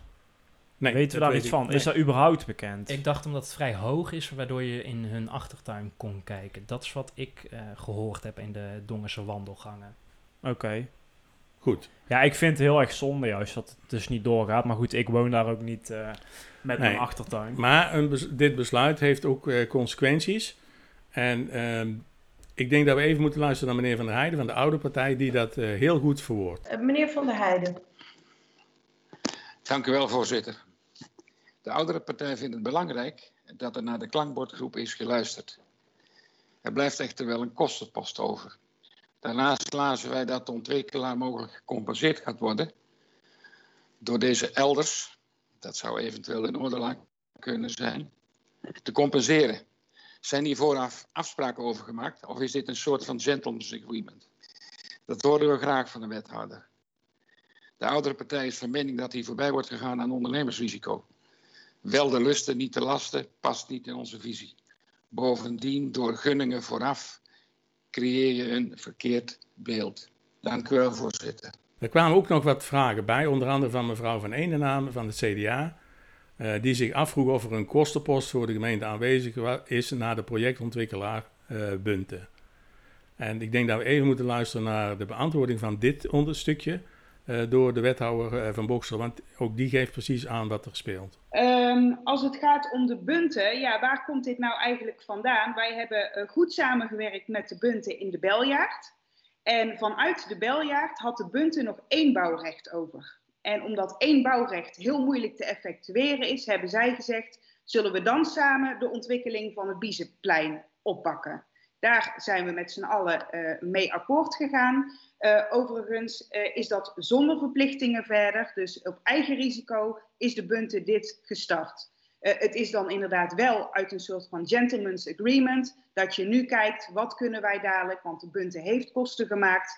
Nee, weten we daar iets van? Is dat überhaupt bekend? Ik dacht omdat het vrij hoog is, waardoor je in hun achtertuin kon kijken. Dat is wat ik eh, gehoord heb in de Dongerse wandelgangen. Oké. Goed. Ja, ik vind het heel erg zonde juist dat het dus niet doorgaat. Maar goed, ik woon daar ook niet eh, met Nee. mijn achtertuin. Maar een bes- dit besluit heeft ook eh, consequenties. En ehm, ik denk dat we even moeten luisteren naar meneer Van der Heijden van de oude partij, die dat eh, heel goed verwoordt. Uh, meneer Van der Heijden. Dank u wel, voorzitter. De oudere partij vindt het belangrijk dat er naar de klankbordgroep is geluisterd. Er blijft echter wel een kostenpost over. Daarnaast lazen wij dat de ontwikkelaar mogelijk gecompenseerd gaat worden door deze elders, dat zou eventueel in Noorderland kunnen zijn, te compenseren. Zijn hier vooraf afspraken over gemaakt of is dit een soort van gentleman's agreement? Dat horen we graag van de wethouder. De oudere partij is van mening dat hier voorbij wordt gegaan aan ondernemersrisico. Wel de lusten, niet de lasten, past niet in onze visie. Bovendien, door gunningen vooraf creëer je een verkeerd beeld. Dank u wel, voorzitter. Er kwamen ook nog wat vragen bij, onder andere van mevrouw Van Eenennaam van het CDA, uh, die zich afvroeg of er een kostenpost voor de gemeente aanwezig is naar de projectontwikkelaar uh, Bunte. En ik denk dat we even moeten luisteren naar de beantwoording van dit onderstukje door de wethouder van Boksel, want ook die geeft precies aan wat er speelt. Um, als het gaat om de bunten, ja, waar komt dit nou eigenlijk vandaan? Wij hebben goed samengewerkt met de bunten in de Beljaard. En vanuit de beljaard had de bunten nog één bouwrecht over. En omdat één bouwrecht heel moeilijk te effectueren is, hebben zij gezegd: zullen we dan samen de ontwikkeling van het Biezenplein oppakken? Daar zijn we met z'n allen uh, mee akkoord gegaan. Uh, overigens uh, is dat zonder verplichtingen verder. Dus op eigen risico is de bunten dit gestart. Het is dan inderdaad wel uit een soort van gentleman's agreement dat je nu kijkt wat kunnen wij dadelijk, want de Bunte heeft kosten gemaakt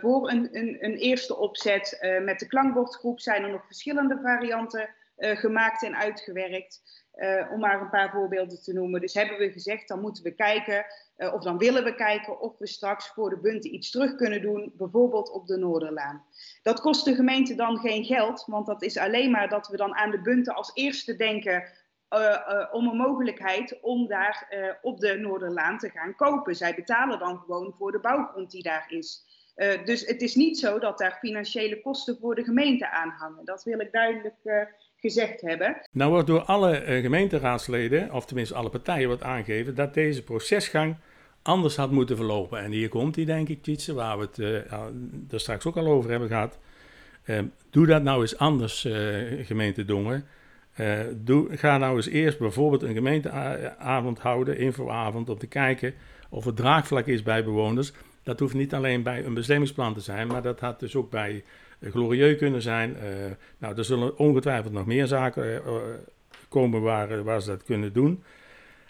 voor een, een, een, eerste opzet. Met de klankbordgroep zijn er nog verschillende varianten gemaakt en uitgewerkt. Om maar een paar voorbeelden te noemen. Dus hebben we gezegd, dan moeten we kijken, of dan willen we kijken of we straks voor de bunten iets terug kunnen doen, bijvoorbeeld op de Noorderlaan. Dat kost de gemeente dan geen geld, want dat is alleen maar dat we dan aan de bunten als eerste denken uh, om een mogelijkheid om daar op de Noorderlaan te gaan kopen. Zij betalen dan gewoon voor de bouwgrond die daar is. dus het is niet zo dat daar financiële kosten voor de gemeente aan hangen. Dat wil ik duidelijk gezegd hebben. Nou wordt door alle gemeenteraadsleden, of tenminste alle partijen, wordt aangegeven dat deze procesgang anders had moeten verlopen. En hier komt die, denk ik, Tietse, waar we het er straks ook al over hebben gehad. doe dat nou eens anders, gemeente Dongen. Uh, doe, ga nou eens eerst bijvoorbeeld een gemeenteavond houden, infoavond, om te kijken of het draagvlak is bij bewoners. Dat hoeft niet alleen bij een bestemmingsplan te zijn, maar dat had dus ook bij uh, Glorieux kunnen zijn. Uh, nou, er zullen ongetwijfeld nog meer zaken komen waar, waar ze dat kunnen doen.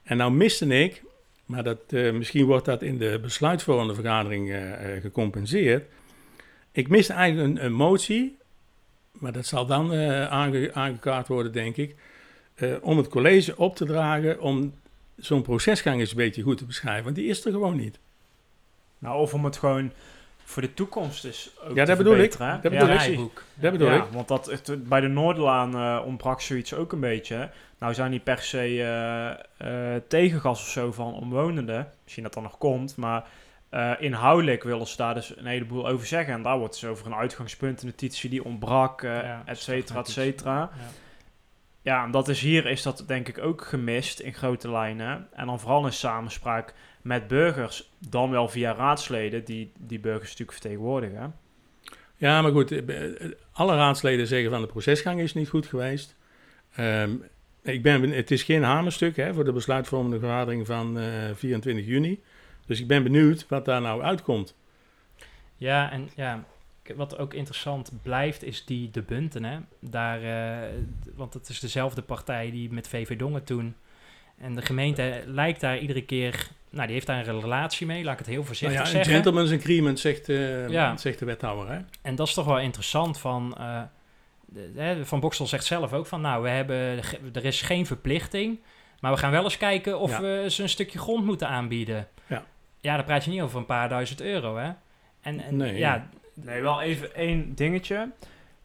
En nou miste ik, maar dat, misschien wordt dat in de besluitvormende vergadering gecompenseerd. Ik miste eigenlijk een, een motie maar dat zal dan aange, aangekaart worden, denk ik, om het college op te dragen om zo'n procesgang eens een beetje goed te beschrijven. Want die is er gewoon niet. Nou, of om het gewoon voor de toekomst is ook Ja, dat bedoel ik. Dat bedoel ja, ik. Dat bedoel ja, ik. Want dat, het, bij de Noorderlaan uh, ontbrak zoiets ook een beetje. Nou zijn niet per se uh, tegengas of zo van omwonenden. Misschien dat dat nog komt, maar uh, inhoudelijk willen ze daar dus een heleboel over zeggen. En daar wordt dus over een uitgangspuntennotitie die ontbrak, uh, ja, et cetera, et cetera. Ja. ja, en dat is hier is dat denk ik ook gemist in grote lijnen. En dan vooral in samenspraak met burgers, dan wel via raadsleden die die burgers natuurlijk vertegenwoordigen. Ja, maar goed, eh, alle raadsleden zeggen van de procesgang is niet goed geweest. Um, ik ben, het is geen hamerstuk hè, voor de besluitvormende vergadering van uh, 24 juni. Dus ik ben benieuwd wat daar nou uitkomt. Ja, en ja, wat ook interessant blijft, is die de Bunten. Hè? Daar, uh, want het is dezelfde partij die met VV Dongen toen. En de gemeente lijkt daar iedere keer. Nou, die heeft daar een relatie mee, laat ik het heel voorzichtig nou ja, zeggen. Gentleman's agreement, zegt, uh, ja. zegt de wethouder. Hè? En dat is toch wel interessant van. Uh, de, van Boksel zegt zelf ook van, nou, we hebben, er is geen verplichting, maar we gaan wel eens kijken of ja. we ze een stukje grond moeten aanbieden. Ja. Ja, dan praat je niet over een paar duizend euro, hè? En, en nee, ja, nee, wel even één dingetje.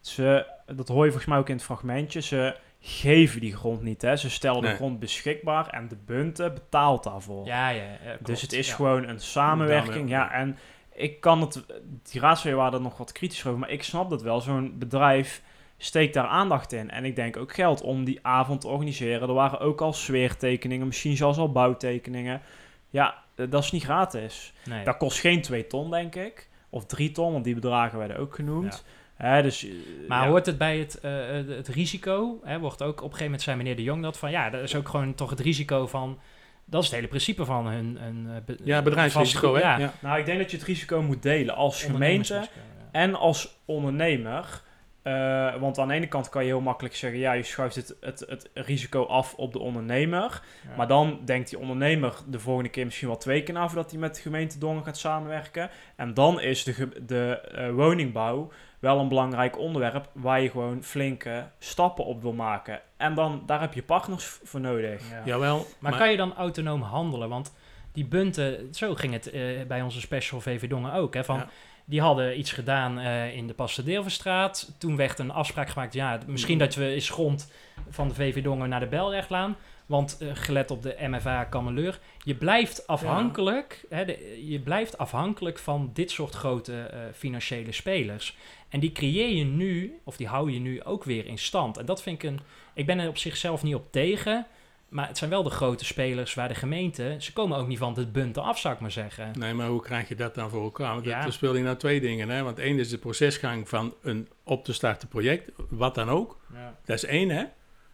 Ze, dat hoor je volgens mij ook in het fragmentje. Ze geven die grond niet, hè? Ze stellen nee. de grond beschikbaar en de bunte betaalt daarvoor. Ja, ja. ja dus het is ja. gewoon een samenwerking. Ja, en ik kan het... Die raadsleden waren er nog wat kritisch over, maar ik snap dat wel. Zo'n bedrijf steekt daar aandacht in. En ik denk ook geld om die avond te organiseren. Er waren ook al sfeertekeningen, misschien zelfs al bouwtekeningen. Ja, dat is niet gratis. Nee. Dat kost geen 2 ton, denk ik. Of 3 ton, want die bedragen werden ook genoemd. Ja. Hè, dus, maar ja. hoort het bij het, uh, het risico? Hè, wordt ook op een gegeven moment zei meneer De Jong dat van ja, dat is ook gewoon toch het risico van Dat is het hele principe van hun... hun eh, be- Ja, bedrijfsrisico, hè? vastgoed- Ja. Nou, ik denk dat je het risico moet delen als gemeente ja. en als ondernemer. Eh, want aan de ene kant kan je heel makkelijk zeggen, ja, je schuift het, het, het risico af op de ondernemer. Ja. Maar dan denkt die ondernemer de volgende keer misschien wel twee keer na voordat hij met de gemeente Dongen gaat samenwerken. En dan is de, de eh, woningbouw wel een belangrijk onderwerp waar je gewoon flinke stappen op wil maken. En dan, daar heb je partners voor nodig. Ja. Jawel, Maar, kan je dan autonoom handelen? Want die bunten, zo ging het eh, bij onze special VV Dongen ook. Hè, van, Ja. Die hadden iets gedaan eh, in de Pastedeelverstraat. Toen werd een afspraak gemaakt. Ja, misschien dat we eens grond van de VV Dongen naar de Belrechtlaan. Want eh, gelet op de MFA Kameleur. Je blijft afhankelijk. Hè, de- je blijft afhankelijk van dit soort grote eh, financiële spelers. En die creëer je nu, of die hou je nu ook weer in stand. En dat vind ik een. Ik ben er op zichzelf niet op tegen. Maar het zijn wel de grote spelers waar de gemeente. Ze komen ook niet van het bunten af, zou ik maar zeggen. Nee, maar hoe krijg je dat dan voor elkaar? Want Ja. er speel je nou twee dingen. Hè? Want één is de procesgang van een op te starten project, wat dan ook. Ja. Dat is één, hè?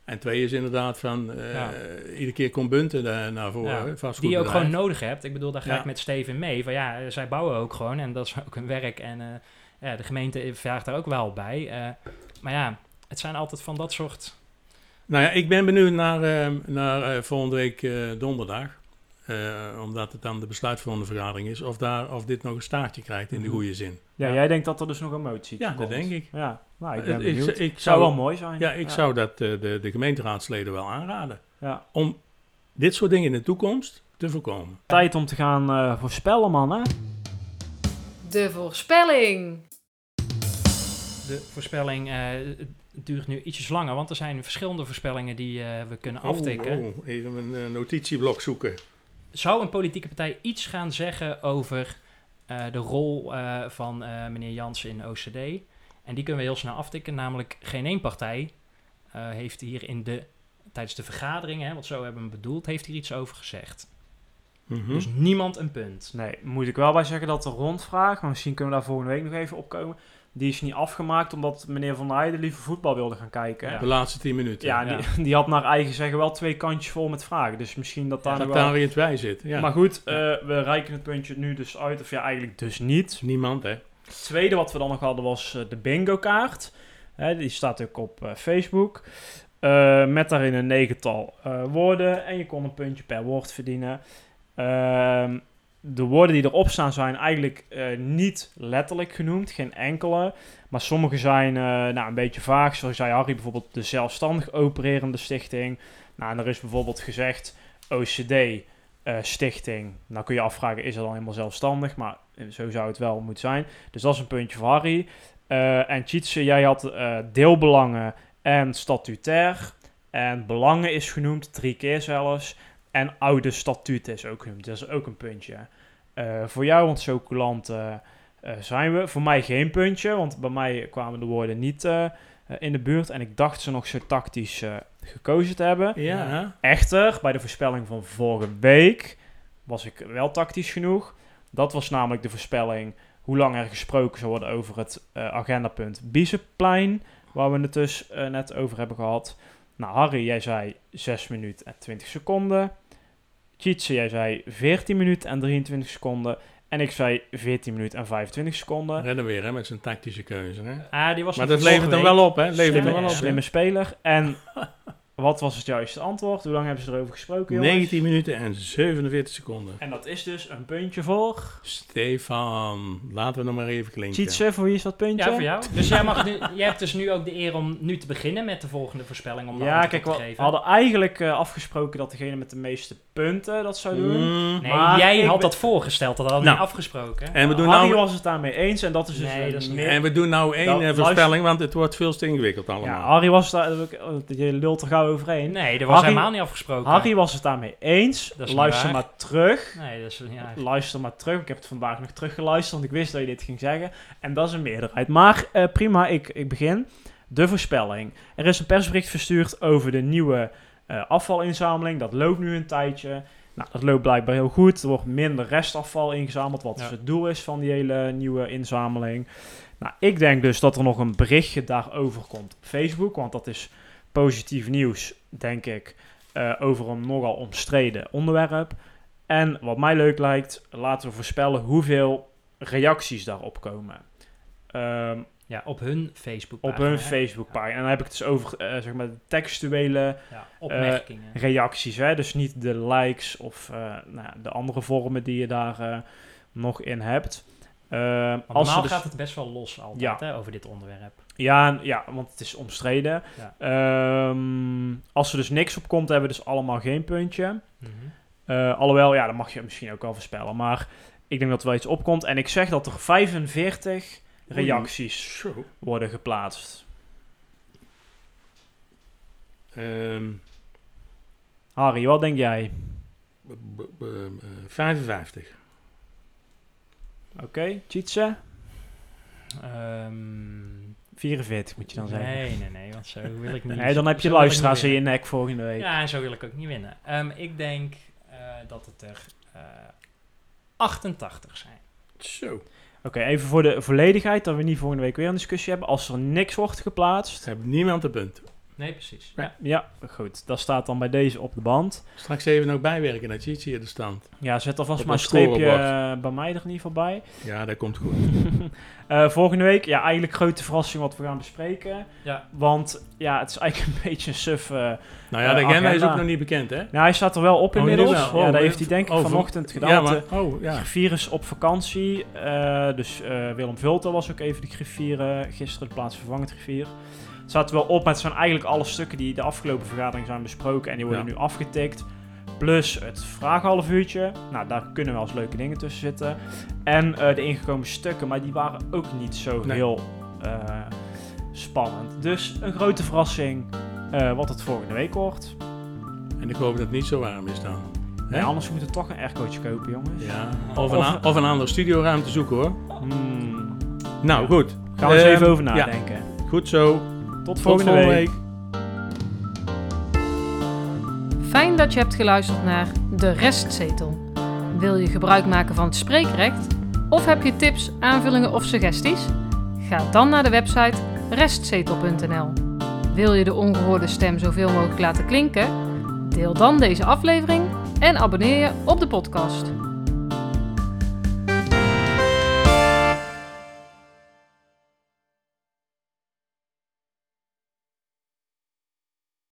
En twee is inderdaad van, eh, Ja. iedere keer komt bunten daar naar voren. Ja, Die je ook gewoon nodig hebt. Ik bedoel, daar ga Ja. ik met Steven mee. Van ja, eh, zij bouwen ook gewoon. En dat is ook hun werk. En eh, ja, de gemeente vraagt daar ook wel bij. Maar ja, het zijn altijd van dat soort. Nou ja, ik ben benieuwd naar, eh, naar eh, volgende week eh, donderdag. Eh, omdat het dan de besluitvormende vergadering is. Of, daar, of dit nog een staartje krijgt in de Mhm. goede zin. Ja, Ja. jij denkt dat er dus nog een motie Ja, dat komt. denk ik. Ja, nou, ik ben benieuwd. ik zou zou, wel mooi zijn. ja, ik zou dat eh, de, de gemeenteraadsleden wel aanraden. Ja. Om dit soort dingen in de toekomst te voorkomen. Tijd om te gaan eh, voorspellen, man. Hè? De voorspelling. De voorspelling eh, het duurt nu ietsjes langer. Want er zijn verschillende voorspellingen die eh, we kunnen aftikken. Oh, oh, even een eh, notitieblok zoeken. Zou een politieke partij iets gaan zeggen over eh, de rol van meneer Jansen in de OCD? En die kunnen we heel snel aftikken. Namelijk, geen één partij heeft hier in de, tijdens de vergadering, hè, want zo hebben we hem bedoeld, heeft hier iets over gezegd. Mhm. Dus niemand een punt. Nee, moet ik wel bij zeggen dat de rondvraag, maar misschien kunnen we daar volgende week nog even opkomen. Die is niet afgemaakt omdat meneer Van der Heijden liever voetbal wilde gaan kijken. Ja. Ja, de laatste tien minuten. ja, Ja. Die, die had naar eigen zeggen wel twee kantjes vol met vragen. Dus misschien dat daar dat nog wel... daar weer het wij zit. Ja. Maar goed, eh, we reiken het puntje nu dus uit. Of ja, eigenlijk dus niet. Niemand, hè? Het tweede wat we dan nog hadden was eh, de bingo kaart. Hè, die staat ook op eh, Facebook. Eh, met daarin een negental eh, woorden. En je kon een puntje per woord verdienen. Ehm, de woorden die erop staan zijn eigenlijk eh, niet letterlijk genoemd. Geen enkele. Maar sommige zijn eh, nou, een beetje vaag. Zoals zei Harry bijvoorbeeld de zelfstandig opererende stichting. Nou, en er is bijvoorbeeld gezegd OCD eh, stichting. Nou kun je afvragen, is dat dan helemaal zelfstandig? Maar zo zou het wel moeten zijn. Dus dat is een puntje voor Harry. En Tjitse, jij had deelbelangen en statutair. En belangen is genoemd, drie keer zelfs. En oude statuut is ook. Dat is ook een puntje. Eh, voor jou, want zo coulant eh, eh, zijn we. Voor mij geen puntje, want bij mij kwamen de woorden niet in de buurt. En ik dacht ze nog zo tactisch gekozen te hebben. Ja. Echter, bij de voorspelling van vorige week was ik wel tactisch genoeg. Dat was namelijk de voorspelling hoe lang er gesproken zou worden over het agendapunt Biezenplein, waar we het dus net over hebben gehad. Nou, Harry, jij zei 6 minuten en 20 seconden. Tjitse, jij zei 14 minuten en 23 seconden. En ik zei 14 minuten en 25 seconden. Rennen weer, hè, met zijn tactische keuze. Hè? Ah, die was Maar dat levert week. wel op, hè? Levert Slimme, dan wel op. slimme speler. En wat was het juiste antwoord? Hoe lang hebben ze erover gesproken, jongens? 19 minuten en 47 seconden. En dat is dus een puntje voor... Stefan, laten we nog maar even klinken. Tjitse, voor wie is dat puntje? Ja, voor jou. Dus jij, mag nu, jij hebt dus nu ook de eer om nu te beginnen met de volgende voorspelling. Om Ja, kijk, te we geven. hadden eigenlijk eh, afgesproken dat degene met de meeste punten dat zou doen. Mm, Nee, Maar jij had ben- dat voorgesteld. Dat hadden we Nou. niet afgesproken. En we doen Harry nou, was het daarmee eens en dat is dus Nee, een dat is meer- en we doen nou één Nou, eh, luister- voorspelling, want het wordt veel te ingewikkeld allemaal. Ja, Harry was daar... Je lult er gauw overheen. Nee, dat was Harry- helemaal niet afgesproken. Harry was het daarmee eens. Niet Luister maar terug. Nee, dat is... Ja, Luister maar terug. Ik heb het vandaag nog teruggeluisterd, want ik wist dat je dit ging zeggen. En dat is een meerderheid. Maar eh, prima, ik, ik begin. De voorspelling. Er is een persbericht verstuurd over de nieuwe eh, afvalinzameling. Dat loopt nu een tijdje. Nou, dat loopt blijkbaar heel goed. Er wordt minder restafval ingezameld, wat Ja. dus het doel is van die hele nieuwe inzameling. Nou, ik denk dus dat er nog een berichtje daarover komt op Facebook, want dat is positief nieuws, denk ik, eh, over een nogal omstreden onderwerp. En wat mij leuk lijkt, laten we voorspellen hoeveel reacties daarop komen. Ehm, Ja, op hun Facebook op hun Facebookpagina. En dan heb ik het dus over eh, zeg maar de textuele Ja, opmerkingen. reacties. Hè? Dus niet de likes of eh, nou, de andere vormen die je daar eh, nog in hebt. Ehm, als normaal dus- gaat het best wel los altijd Ja. hè, over dit onderwerp. Ja, ja, want het is omstreden. Ja. Ehm, als er dus niks op komt, hebben we dus allemaal geen puntje. Mhm. Eh, alhoewel, ja, dat mag je misschien ook wel voorspellen. Maar ik denk dat er wel iets opkomt. En ik zeg dat er 45 reacties Zo. worden geplaatst. Ehm, Harry, wat denk jij? b- b- b- eh, 55. Oké, Tjitse? Ehm, 44 moet je dan zeggen. Nee, nee, nee, want zo wil ik niet. Nee, dan heb je luisteraars in je nek volgende week. Ja, en zo wil ik ook niet winnen. Ehm, ik denk eh, dat het er eh 88 zijn. Zo. Oké, even voor de volledigheid, dat we niet volgende week weer een discussie hebben. Als er niks wordt geplaatst. Hebben niemand de punt. Nee, precies. Ja. Ja, goed. Dat staat dan bij deze op de band. Straks even nog bijwerken naar Chichi hier de stand. Ja, zet alvast Op maar een streepje eh, bij mij er in ieder geval bij. Ja, dat komt goed. Eh, volgende week, ja, eigenlijk grote verrassing wat we gaan bespreken. Ja. Want ja, het is eigenlijk een beetje een suf. eh, Nou ja, de agenda is ook nog niet bekend, hè? nou, hij staat er wel op Oh, inmiddels. nu wel. ja, Oh, dat heeft hij denk ik oh, van- vanochtend gedaan. Ja, maar, oh, de ja. griffier op vakantie. eh, dus eh, Willem Vulter was ook even de griffier gisteren, de plaatsvervangend griffier. Er wel op, maar het zijn eigenlijk alle stukken die de afgelopen vergadering zijn besproken. En die worden Ja. nu afgetikt. Plus het vraaghalf uurtje. Nou, daar kunnen wel eens leuke dingen tussen zitten. En eh, de ingekomen stukken, maar die waren ook niet zo Nee. heel eh, spannend. Dus een grote verrassing eh, wat het volgende week wordt. En ik hoop dat het niet zo warm is dan. Nee, anders moeten we toch een aircootje kopen, jongens. Ja. Of een, Of- of een andere studioruimte zoeken, hoor. Hmm, Nou, goed. gaan we eens Ehm, even over ja. nadenken. Goed zo. Tot volgende week. week. Fijn dat je hebt geluisterd naar De Restzetel. Wil je gebruik maken van het spreekrecht? Of heb je tips, aanvullingen of suggesties? Ga dan naar de website restzetel.nl. Wil je de ongehoorde stem zoveel mogelijk laten klinken? Deel dan deze aflevering en abonneer je op de podcast.